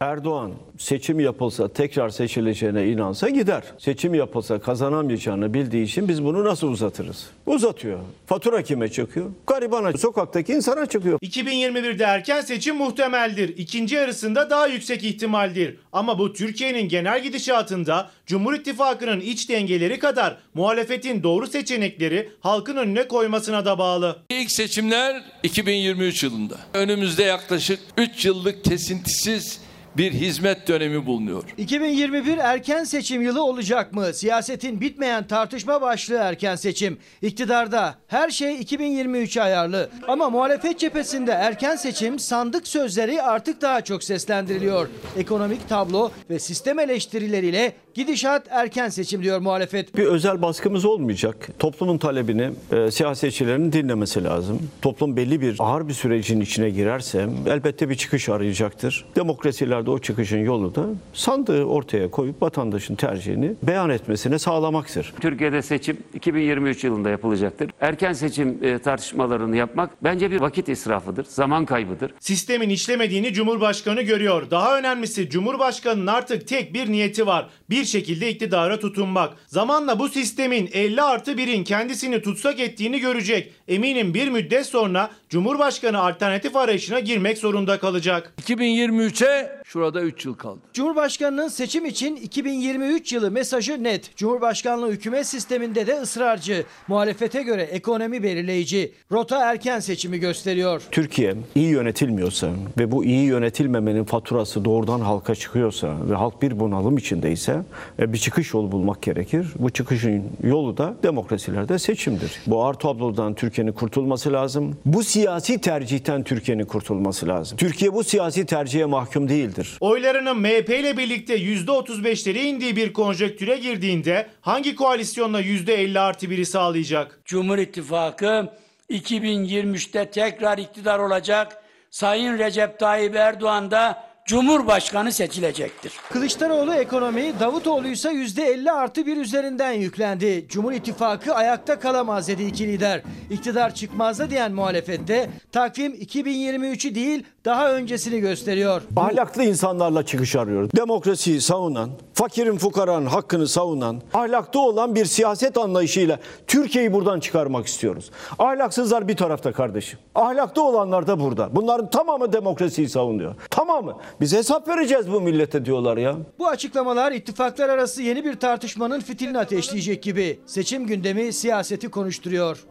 Erdoğan seçim yapılsa tekrar seçileceğine inansa gider. Seçim yapılsa kazanamayacağını bildiği için biz bunu nasıl uzatırız? Uzatıyor. Fatura kime çıkıyor? Garibana, sokaktaki insana çıkıyor. 2021'de erken seçim muhtemeldir. İkinci yarısında daha yüksek ihtimaldir. Ama bu Türkiye'nin genel gidişatında Cumhur İttifakı'nın iç dengeleri kadar muhalefetin doğru seçenekleri halkın önüne koymasına da bağlı. İlk seçimler 2023 yılında. Önümüzde yaklaşık 3 yıllık kesintisiz bir hizmet dönemi bulunuyor. 2021 erken seçim yılı olacak mı? Siyasetin bitmeyen tartışma başlığı erken seçim. İktidarda her şey 2023'e ayarlı. Ama muhalefet cephesinde erken seçim sandık sözleri artık daha çok seslendiriliyor. Ekonomik tablo ve sistem eleştirileriyle Gidişat erken seçim diyor muhalefet. Bir özel baskımız olmayacak. Toplumun talebini e, siyasetçilerin dinlemesi lazım. Toplum belli bir ağır bir sürecin içine girerse elbette bir çıkış arayacaktır. Demokrasilerde o çıkışın yolu da sandığı ortaya koyup vatandaşın tercihini beyan etmesine sağlamaktır. Türkiye'de seçim 2023 yılında yapılacaktır. Erken seçim e, tartışmalarını yapmak bence bir vakit israfıdır, zaman kaybıdır. Sistemin işlemediğini Cumhurbaşkanı görüyor. Daha önemlisi Cumhurbaşkanının artık tek bir niyeti var. Bir şekilde iktidara tutunmak. Zamanla bu sistemin 50 artı 1'in kendisini tutsak ettiğini görecek. Eminim bir müddet sonra Cumhurbaşkanı alternatif arayışına girmek zorunda kalacak. 2023'e şurada 3 yıl kaldı. Cumhurbaşkanının seçim için 2023 yılı mesajı net. Cumhurbaşkanlığı hükümet sisteminde de ısrarcı. Muhalefete göre ekonomi belirleyici. Rota erken seçimi gösteriyor. Türkiye iyi yönetilmiyorsa ve bu iyi yönetilmemenin faturası doğrudan halka çıkıyorsa ve halk bir bunalım içindeyse e, bir çıkış yolu bulmak gerekir. Bu çıkışın yolu da demokrasilerde seçimdir. Bu ağır tablodan Türkiye'nin kurtulması lazım. Bu siyasi tercihten Türkiye'nin kurtulması lazım. Türkiye bu siyasi tercihe mahkum değildir. Oylarının MHP ile birlikte %35'lere indiği bir konjöktüre girdiğinde hangi koalisyonla %50 artı 1'i sağlayacak? Cumhur İttifakı 2023'te tekrar iktidar olacak. Sayın Recep Tayyip Erdoğan da Cumhurbaşkanı seçilecektir. Kılıçdaroğlu ekonomi, Davutoğlu ise %50 artı bir üzerinden yüklendi. Cumhur İttifakı ayakta kalamaz dedi iki lider. İktidar çıkmazda diyen muhalefette takvim 2023'ü değil daha öncesini gösteriyor. Ahlaklı insanlarla çıkış arıyoruz. Demokrasiyi savunan, fakirin fukaranın hakkını savunan, ahlaklı olan bir siyaset anlayışıyla Türkiye'yi buradan çıkarmak istiyoruz. Ahlaksızlar bir tarafta kardeşim. Ahlaklı olanlar da burada. Bunların tamamı demokrasiyi savunuyor. Tamamı. Biz hesap vereceğiz bu millete diyorlar ya. Bu açıklamalar ittifaklar arası yeni bir tartışmanın fitilini ateşleyecek gibi. Seçim gündemi siyaseti konuşturuyor.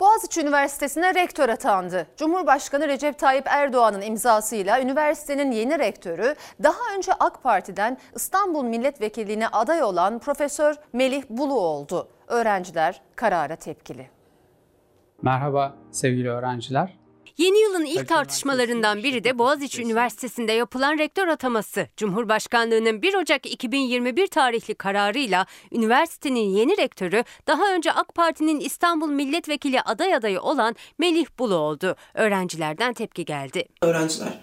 Boğaziçi Üniversitesi'ne rektör atandı. Cumhurbaşkanı Recep Tayyip Erdoğan'ın imzasıyla üniversitenin yeni rektörü daha önce AK Parti'den İstanbul Milletvekilliğine aday olan Profesör Melih Bulu oldu. Öğrenciler karara tepkili. Merhaba sevgili öğrenciler. Yeni yılın ilk tartışmalarından biri de Boğaziçi Üniversitesi'nde yapılan rektör ataması. Cumhurbaşkanlığının 1 Ocak 2021 tarihli kararıyla üniversitenin yeni rektörü daha önce AK Parti'nin İstanbul Milletvekili aday adayı olan Melih Bulu oldu. Öğrencilerden tepki geldi. Öğrenciler,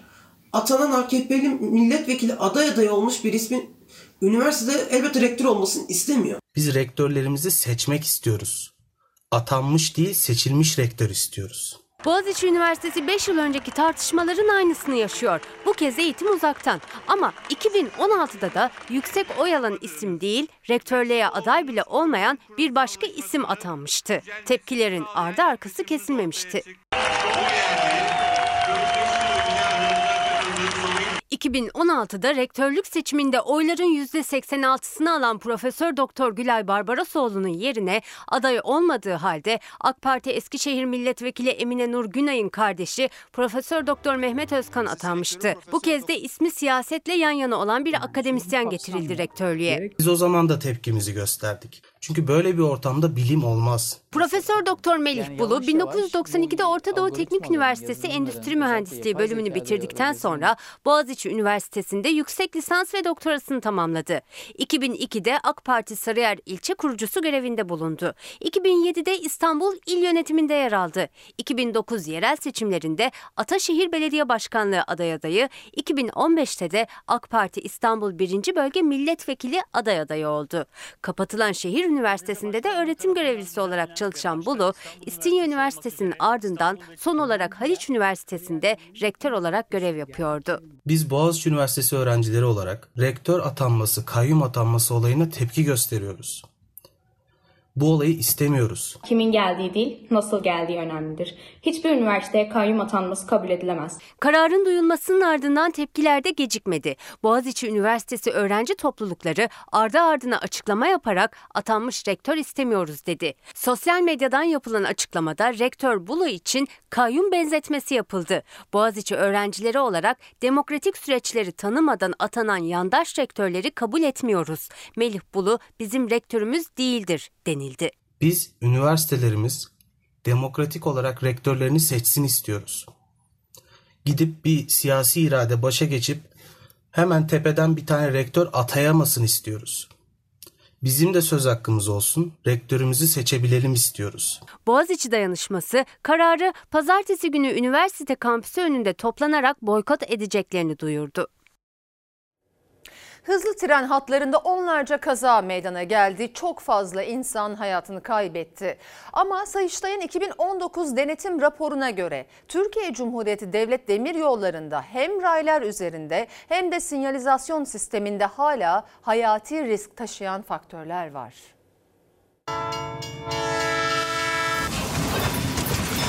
atanan AKP'li milletvekili aday adayı olmuş bir ismin üniversitede elbette rektör olmasını istemiyor. Biz rektörlerimizi seçmek istiyoruz. Atanmış değil seçilmiş rektör istiyoruz. Boğaziçi Üniversitesi 5 yıl önceki tartışmaların aynısını yaşıyor. Bu kez eğitim uzaktan. Ama 2016'da da yüksek oy alan isim değil, rektörlüğe aday bile olmayan bir başka isim atanmıştı. Tepkilerin ardı arkası kesilmemişti. 2016'da rektörlük seçiminde oyların %86'sını alan Profesör Doktor Gülay Barbarosoğlu'nun yerine aday olmadığı halde AK Parti Eskişehir Milletvekili Emine Nur Günay'ın kardeşi Profesör Doktor Mehmet Özkan atanmıştı. Bu kez de ismi siyasetle yan yana olan bir akademisyen getirildi rektörlüğe. Biz o zaman da tepkimizi gösterdik. Çünkü böyle bir ortamda bilim olmaz. Profesör Doktor Melih Bulu 1992'de Orta Doğu Teknik Üniversitesi Endüstri Mühendisliği bölümünü bitirdikten sonra Boğaziçi Üniversitesi'nde yüksek lisans ve doktorasını tamamladı. 2002'de AK Parti Sarıyer ilçe kurucusu görevinde bulundu. 2007'de İstanbul İl Yönetimi'nde yer aldı. 2009 yerel seçimlerinde Ataşehir Belediye Başkanlığı aday adayı, 2015'te de AK Parti İstanbul 1. Bölge Milletvekili aday adayı oldu. Kapatılan şehir üniversitesinde de öğretim görevlisi olarak çalışan Bulu, İstinye Üniversitesi'nin ardından son olarak Haliç Üniversitesi'nde rektör olarak görev yapıyordu. Biz Boğaziçi Üniversitesi öğrencileri olarak rektör atanması, kayyum atanması olayına tepki gösteriyoruz. Bu olayı istemiyoruz. Kimin geldiği değil, nasıl geldiği önemlidir. Hiçbir üniversiteye kayyum atanması kabul edilemez. Kararın duyulmasının ardından tepkiler de gecikmedi. Boğaziçi Üniversitesi öğrenci toplulukları ardı ardına açıklama yaparak atanmış rektör istemiyoruz dedi. Sosyal medyadan yapılan açıklamada rektör Bulu için kayyum benzetmesi yapıldı. Boğaziçi öğrencileri olarak demokratik süreçleri tanımadan atanan yandaş rektörleri kabul etmiyoruz. Melih Bulu bizim rektörümüz değildir denildi. Biz üniversitelerimiz demokratik olarak rektörlerini seçsin istiyoruz. Gidip bir siyasi irade başa geçip Hemen tepeden bir tane rektör atayamasın istiyoruz. Bizim de söz hakkımız olsun, rektörümüzü seçebilelim istiyoruz. Boğaziçi dayanışması kararı pazartesi günü üniversite kampüsü önünde toplanarak boykot edeceklerini duyurdu. Hızlı tren hatlarında onlarca kaza meydana geldi. Çok fazla insan hayatını kaybetti. Ama Sayıştay'ın 2019 denetim raporuna göre Türkiye Cumhuriyeti Devlet Demiryolları'nda hem raylar üzerinde hem de sinyalizasyon sisteminde hala hayati risk taşıyan faktörler var.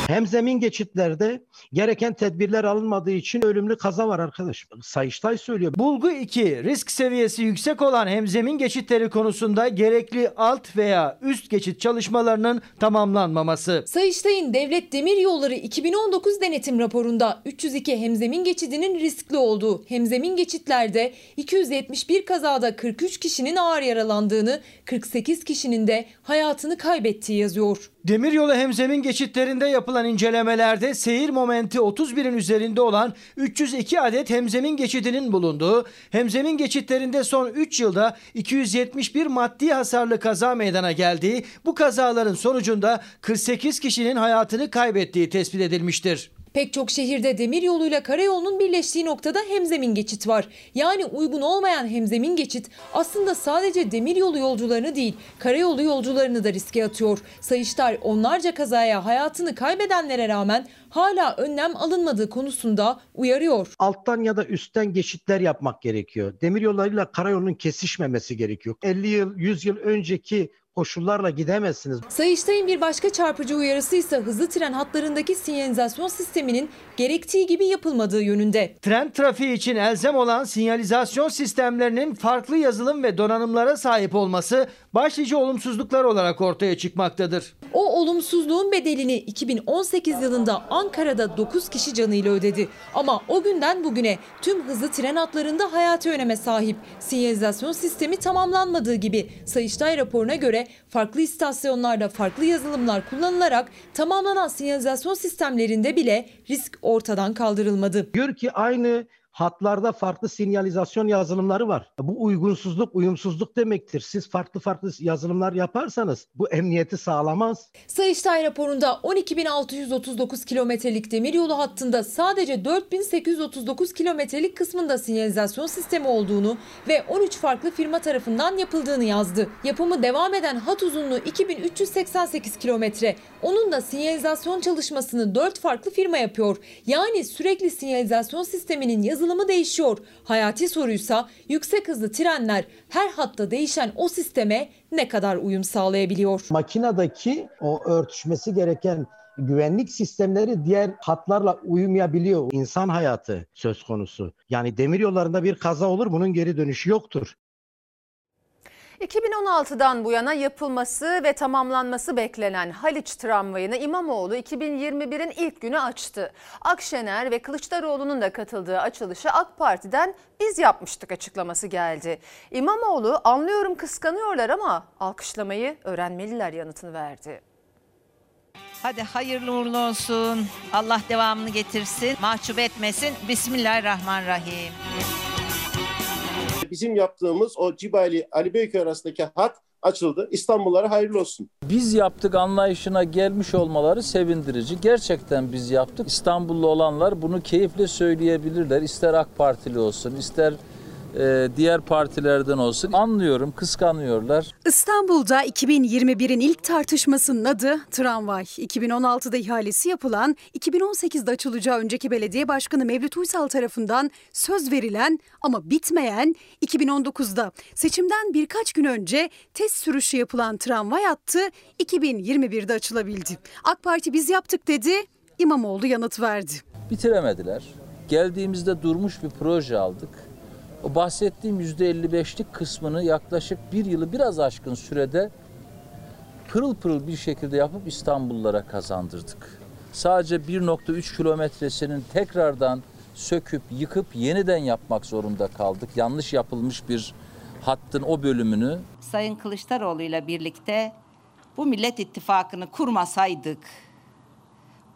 Hem zemin geçitlerde gereken tedbirler alınmadığı için ölümlü kaza var arkadaş. Sayıştay söylüyor. Bulgu 2. Risk seviyesi yüksek olan hemzemin geçitleri konusunda gerekli alt veya üst geçit çalışmalarının tamamlanmaması. Sayıştay'ın Devlet Demiryolları 2019 denetim raporunda 302 hemzemin geçidinin riskli olduğu, hemzemin geçitlerde 271 kazada 43 kişinin ağır yaralandığını, 48 kişinin de hayatını kaybettiği yazıyor. Demiryolu hemzemin geçitlerinde yapılan incelemelerde seyir momenti 31'in üzerinde olan 302 adet hemzemin geçidinin bulunduğu, hemzemin geçitlerinde son 3 yılda 271 maddi hasarlı kaza meydana geldiği, bu kazaların sonucunda 48 kişinin hayatını kaybettiği tespit edilmiştir. Pek çok şehirde demir yoluyla karayolunun birleştiği noktada hemzemin geçit var. Yani uygun olmayan hemzemin geçit aslında sadece demir yolu yolcularını değil, karayolu yolcularını da riske atıyor. Sayıştay onlarca kazaya hayatını kaybedenlere rağmen hala önlem alınmadığı konusunda uyarıyor. Alttan ya da üstten geçitler yapmak gerekiyor. Demiryollarıyla karayolunun kesişmemesi gerekiyor. 50 yıl, 100 yıl önceki koşullarla gidemezsiniz. Sayıştay'ın bir başka çarpıcı uyarısı ise hızlı tren hatlarındaki sinyalizasyon sisteminin gerektiği gibi yapılmadığı yönünde. Tren trafiği için elzem olan sinyalizasyon sistemlerinin farklı yazılım ve donanımlara sahip olması başlıca olumsuzluklar olarak ortaya çıkmaktadır. O olumsuzluğun bedelini 2018 yılında Ankara'da 9 kişi canıyla ödedi. Ama o günden bugüne tüm hızlı tren hatlarında hayati öneme sahip. Sinyalizasyon sistemi tamamlanmadığı gibi Sayıştay raporuna göre farklı istasyonlarda farklı yazılımlar kullanılarak tamamlanan sinyalizasyon sistemlerinde bile risk ortadan kaldırılmadı. Diyor ki aynı hatlarda farklı sinyalizasyon yazılımları var. Bu uygunsuzluk, uyumsuzluk demektir. Siz farklı farklı yazılımlar yaparsanız bu emniyeti sağlamaz. Sayıştay raporunda 12.639 kilometrelik demiryolu hattında sadece 4.839 kilometrelik kısmında sinyalizasyon sistemi olduğunu ve 13 farklı firma tarafından yapıldığını yazdı. Yapımı devam eden hat uzunluğu 2388 kilometre. Onun da sinyalizasyon çalışmasını 4 farklı firma yapıyor. Yani sürekli sinyalizasyon sisteminin yazılımı değişiyor. Hayati soruysa yüksek hızlı trenler her hatta değişen o sisteme ne kadar uyum sağlayabiliyor? Makinadaki o örtüşmesi gereken güvenlik sistemleri diğer hatlarla uyumayabiliyor. İnsan hayatı söz konusu. Yani demir yollarında bir kaza olur bunun geri dönüşü yoktur. 2016'dan bu yana yapılması ve tamamlanması beklenen Haliç tramvayını İmamoğlu 2021'in ilk günü açtı. Akşener ve Kılıçdaroğlu'nun da katıldığı açılışı AK Parti'den biz yapmıştık açıklaması geldi. İmamoğlu anlıyorum kıskanıyorlar ama alkışlamayı öğrenmeliler yanıtını verdi. Hadi hayırlı uğurlu olsun. Allah devamını getirsin. Mahcup etmesin. Bismillahirrahmanirrahim. Bizim yaptığımız o Cibali Ali Beyköy arasındaki hat açıldı. İstanbullara hayırlı olsun. Biz yaptık anlayışına gelmiş olmaları sevindirici. Gerçekten biz yaptık. İstanbullu olanlar bunu keyifle söyleyebilirler. İster AK Partili olsun, ister e, diğer partilerden olsun. Anlıyorum, kıskanıyorlar. İstanbul'da 2021'in ilk tartışmasının adı tramvay. 2016'da ihalesi yapılan, 2018'de açılacağı önceki belediye başkanı Mevlüt Uysal tarafından söz verilen ama bitmeyen 2019'da seçimden birkaç gün önce test sürüşü yapılan tramvay hattı 2021'de açılabildi. AK Parti biz yaptık dedi, İmamoğlu yanıt verdi. Bitiremediler. Geldiğimizde durmuş bir proje aldık. O bahsettiğim %55'lik kısmını yaklaşık bir yılı biraz aşkın sürede pırıl pırıl bir şekilde yapıp İstanbullulara kazandırdık. Sadece 1.3 kilometresinin tekrardan söküp yıkıp yeniden yapmak zorunda kaldık. Yanlış yapılmış bir hattın o bölümünü. Sayın Kılıçdaroğlu ile birlikte bu Millet İttifakı'nı kurmasaydık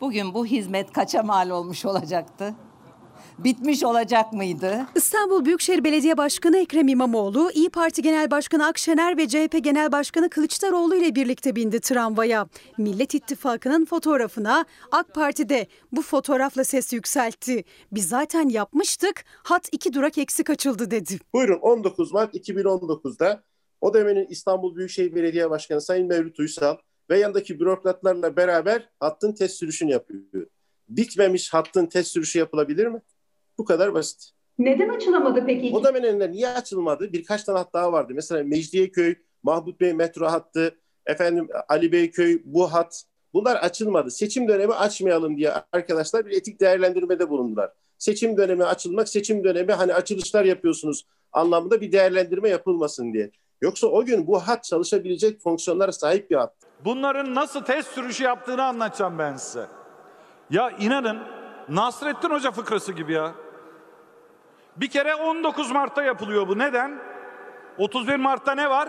bugün bu hizmet kaça mal olmuş olacaktı? Bitmiş olacak mıydı? İstanbul Büyükşehir Belediye Başkanı Ekrem İmamoğlu, İyi Parti Genel Başkanı Akşener ve CHP Genel Başkanı Kılıçdaroğlu ile birlikte bindi tramvaya. Millet İttifakı'nın fotoğrafına AK Parti'de bu fotoğrafla ses yükseltti. Biz zaten yapmıştık, hat iki durak eksik açıldı dedi. Buyurun 19 Mart 2019'da o dönemin İstanbul Büyükşehir Belediye Başkanı Sayın Mevlüt Uysal ve yanındaki bürokratlarla beraber hattın test sürüşünü yapıyor. Bitmemiş hattın test sürüşü yapılabilir mi? Bu kadar basit. Neden açılamadı peki? O dönemde niye açılmadı? Birkaç tane hat daha vardı. Mesela Mecidiyeköy, Mahmut Bey metro hattı, efendim Ali Beyköy bu hat. Bunlar açılmadı. Seçim dönemi açmayalım diye arkadaşlar bir etik değerlendirmede bulundular. Seçim dönemi açılmak, seçim dönemi hani açılışlar yapıyorsunuz anlamında bir değerlendirme yapılmasın diye. Yoksa o gün bu hat çalışabilecek fonksiyonlara sahip bir hat. Bunların nasıl test sürüşü yaptığını anlatacağım ben size. Ya inanın Nasrettin Hoca fıkrası gibi ya. Bir kere 19 Mart'ta yapılıyor bu. Neden? 31 Mart'ta ne var?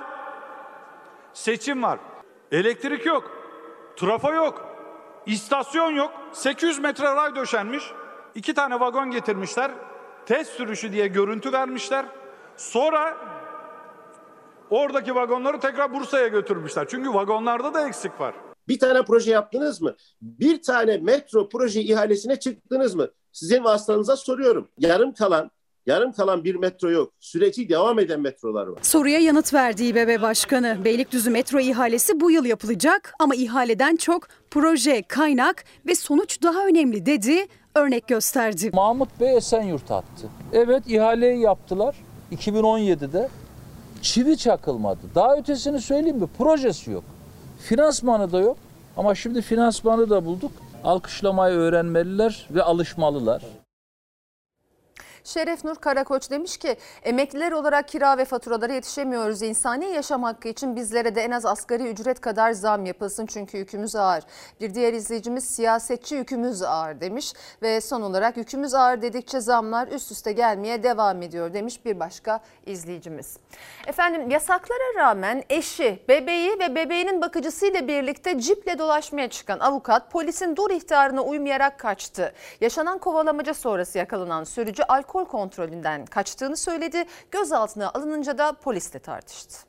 Seçim var. Elektrik yok. Trafo yok. İstasyon yok. 800 metre ray döşenmiş. İki tane vagon getirmişler. Test sürüşü diye görüntü vermişler. Sonra oradaki vagonları tekrar Bursa'ya götürmüşler. Çünkü vagonlarda da eksik var. Bir tane proje yaptınız mı? Bir tane metro proje ihalesine çıktınız mı? Sizin vasıtanıza soruyorum. Yarım kalan Yarım kalan bir metro yok. Süreci devam eden metrolar var. Soruya yanıt verdi İBB Başkanı. Beylikdüzü metro ihalesi bu yıl yapılacak ama ihaleden çok proje, kaynak ve sonuç daha önemli dedi. Örnek gösterdi. Mahmut Bey Esenyurt attı. Evet ihaleyi yaptılar 2017'de. Çivi çakılmadı. Daha ötesini söyleyeyim mi? Projesi yok. Finansmanı da yok. Ama şimdi finansmanı da bulduk. Alkışlamayı öğrenmeliler ve alışmalılar. Şeref Nur Karakoç demiş ki emekliler olarak kira ve faturalara yetişemiyoruz. İnsani yaşam hakkı için bizlere de en az asgari ücret kadar zam yapılsın çünkü yükümüz ağır. Bir diğer izleyicimiz siyasetçi yükümüz ağır demiş ve son olarak yükümüz ağır dedikçe zamlar üst üste gelmeye devam ediyor demiş bir başka izleyicimiz. Efendim yasaklara rağmen eşi, bebeği ve bebeğinin bakıcısıyla birlikte ciple dolaşmaya çıkan avukat polisin dur ihtarına uymayarak kaçtı. Yaşanan kovalamaca sonrası yakalanan sürücü alkol kontrolünden kaçtığını söyledi. Gözaltına alınınca da polisle tartıştı.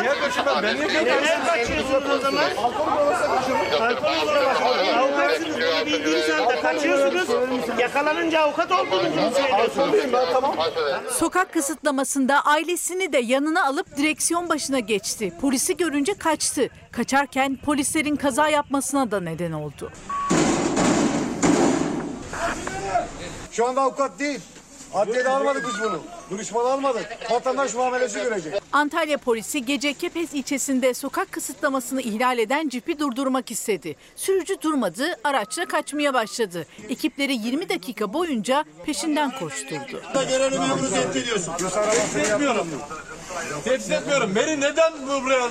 Niye kaçırmam? Ben niye kaçıyorsunuz o zaman? Alkol olsa kaçırırım. Alkol olsa Avukatsınız bunu bildiğiniz halde kaçıyorsunuz. Yakalanınca avukat olduğunuzu söylüyorsunuz. Tamam. Sokak kısıtlamasında ailesini de yanına alıp direksiyon başına geçti. Polisi görünce kaçtı. Kaçarken polislerin kaza yapmasına da neden oldu. Şu anda avukat değil. Adliyede almadık biz bunu. Duruşmalı almadık. Vatandaş muamelesi görecek. Antalya polisi gece Kepez ilçesinde sokak kısıtlamasını ihlal eden cipi durdurmak istedi. Sürücü durmadı, araçla kaçmaya başladı. Ekipleri 20 dakika boyunca peşinden koşturdu. Görevli memuru tehdit ediyorsun. Tehdit etmiyorum. Tehdit etmiyorum. Beni neden buraya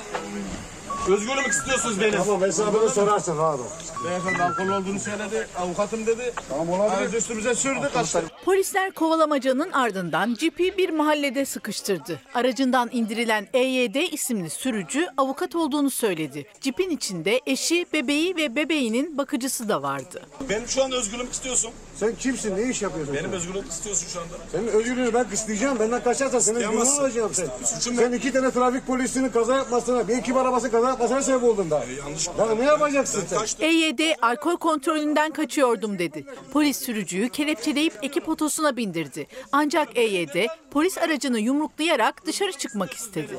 Özgürlük istiyorsunuz benim. Tamam hesabını sorarsın abi. Beyefendi alkol olduğunu söyledi. Avukatım dedi. Tamam olabilir. Üstümüze sürdü kaçtı. Polisler kovalamacanın ardından cipi bir mahallede sıkıştırdı. Aracından indirilen EYD isimli sürücü avukat olduğunu söyledi. Cipin içinde eşi, bebeği ve bebeğinin bakıcısı da vardı. Benim şu an özgürlük istiyorsun. Sen kimsin? Ne iş yapıyorsun? Benim özgürlük istiyorsun şu anda. Senin özgürlüğünü ben kısıtlayacağım. Benden kaçarsan senin özgürlüğünü alacağım sen. Suçum sen iki tane trafik polisinin kaza yapmasına, bir ekip arabası kaza yapmasına sebep oldun daha. yanlış. Daha ne yapacaksın sen? EYD alkol kontrolünden kaçıyordum dedi. Polis sürücüyü kelepçeleyip ekip otosuna bindirdi. Ancak EYD polis aracını yumruklayarak dışarı çıkmak istedi.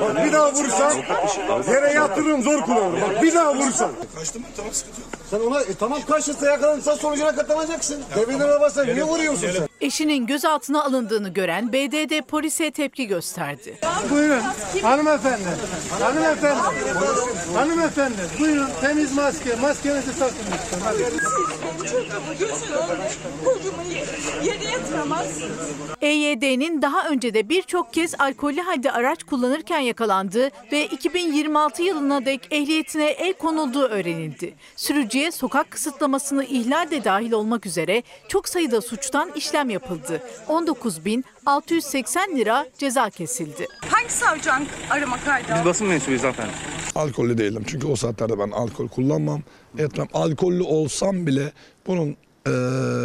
Bak bir daha vursan yere yatırırım zor kullanırım. Bak bir daha vursan. Kaçtım tamam sıkıntı yok. Sen ona e, tamam kaçırsa yakalanırsan sonucuna katlanacaksın. Devletin arabasına niye vuruyorsun sen? Eşinin gözaltına alındığını gören BDD polise tepki gösterdi. Buyurun hanımefendi. Hanımefendi. Hanımefendi. Buyurun temiz maske. Maskenizi takın lütfen. Hadi. EYD'nin daha önce de birçok kez alkollü halde araç kullanırken yakalandığı ve 2026 yılına dek ehliyetine el konulduğu öğrenildi. Sürücüye sokak kısıtlamasını ihlal de dahil olmak üzere çok sayıda suçtan işlem yapıldı. 19.680 lira ceza kesildi. Hangi savcı arama kaydı Biz basın mensubuyuz efendim. Alkollü değilim çünkü o saatlerde ben alkol kullanmam, etmem. Alkollü olsam bile bunun e,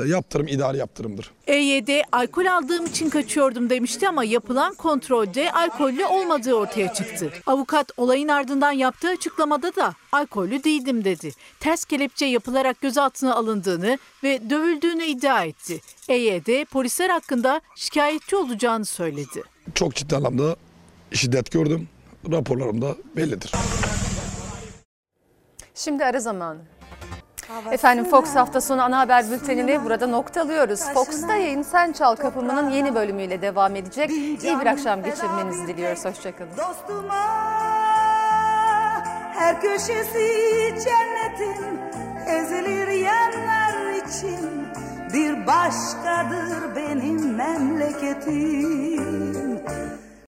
yaptırım idari yaptırımdır. EYD alkol aldığım için kaçıyordum demişti ama yapılan kontrolde alkollü olmadığı ortaya çıktı. Avukat olayın ardından yaptığı açıklamada da alkollü değildim dedi. Ters kelepçe yapılarak gözaltına alındığını ve dövüldüğünü iddia etti. EYD polisler hakkında şikayetçi olacağını söyledi. Çok ciddi anlamda şiddet gördüm. Raporlarım da bellidir. Şimdi ara zamanı. Efendim Fox hafta sonu ana haber bültenini burada noktalıyoruz. Fox'ta yayın Sen Çal Kapımı'nın yeni bölümüyle devam edecek. İyi bir akşam geçirmenizi diliyoruz. Hoşçakalın. Her köşesi cennetin ezilir yerler için bir başkadır benim memleketim.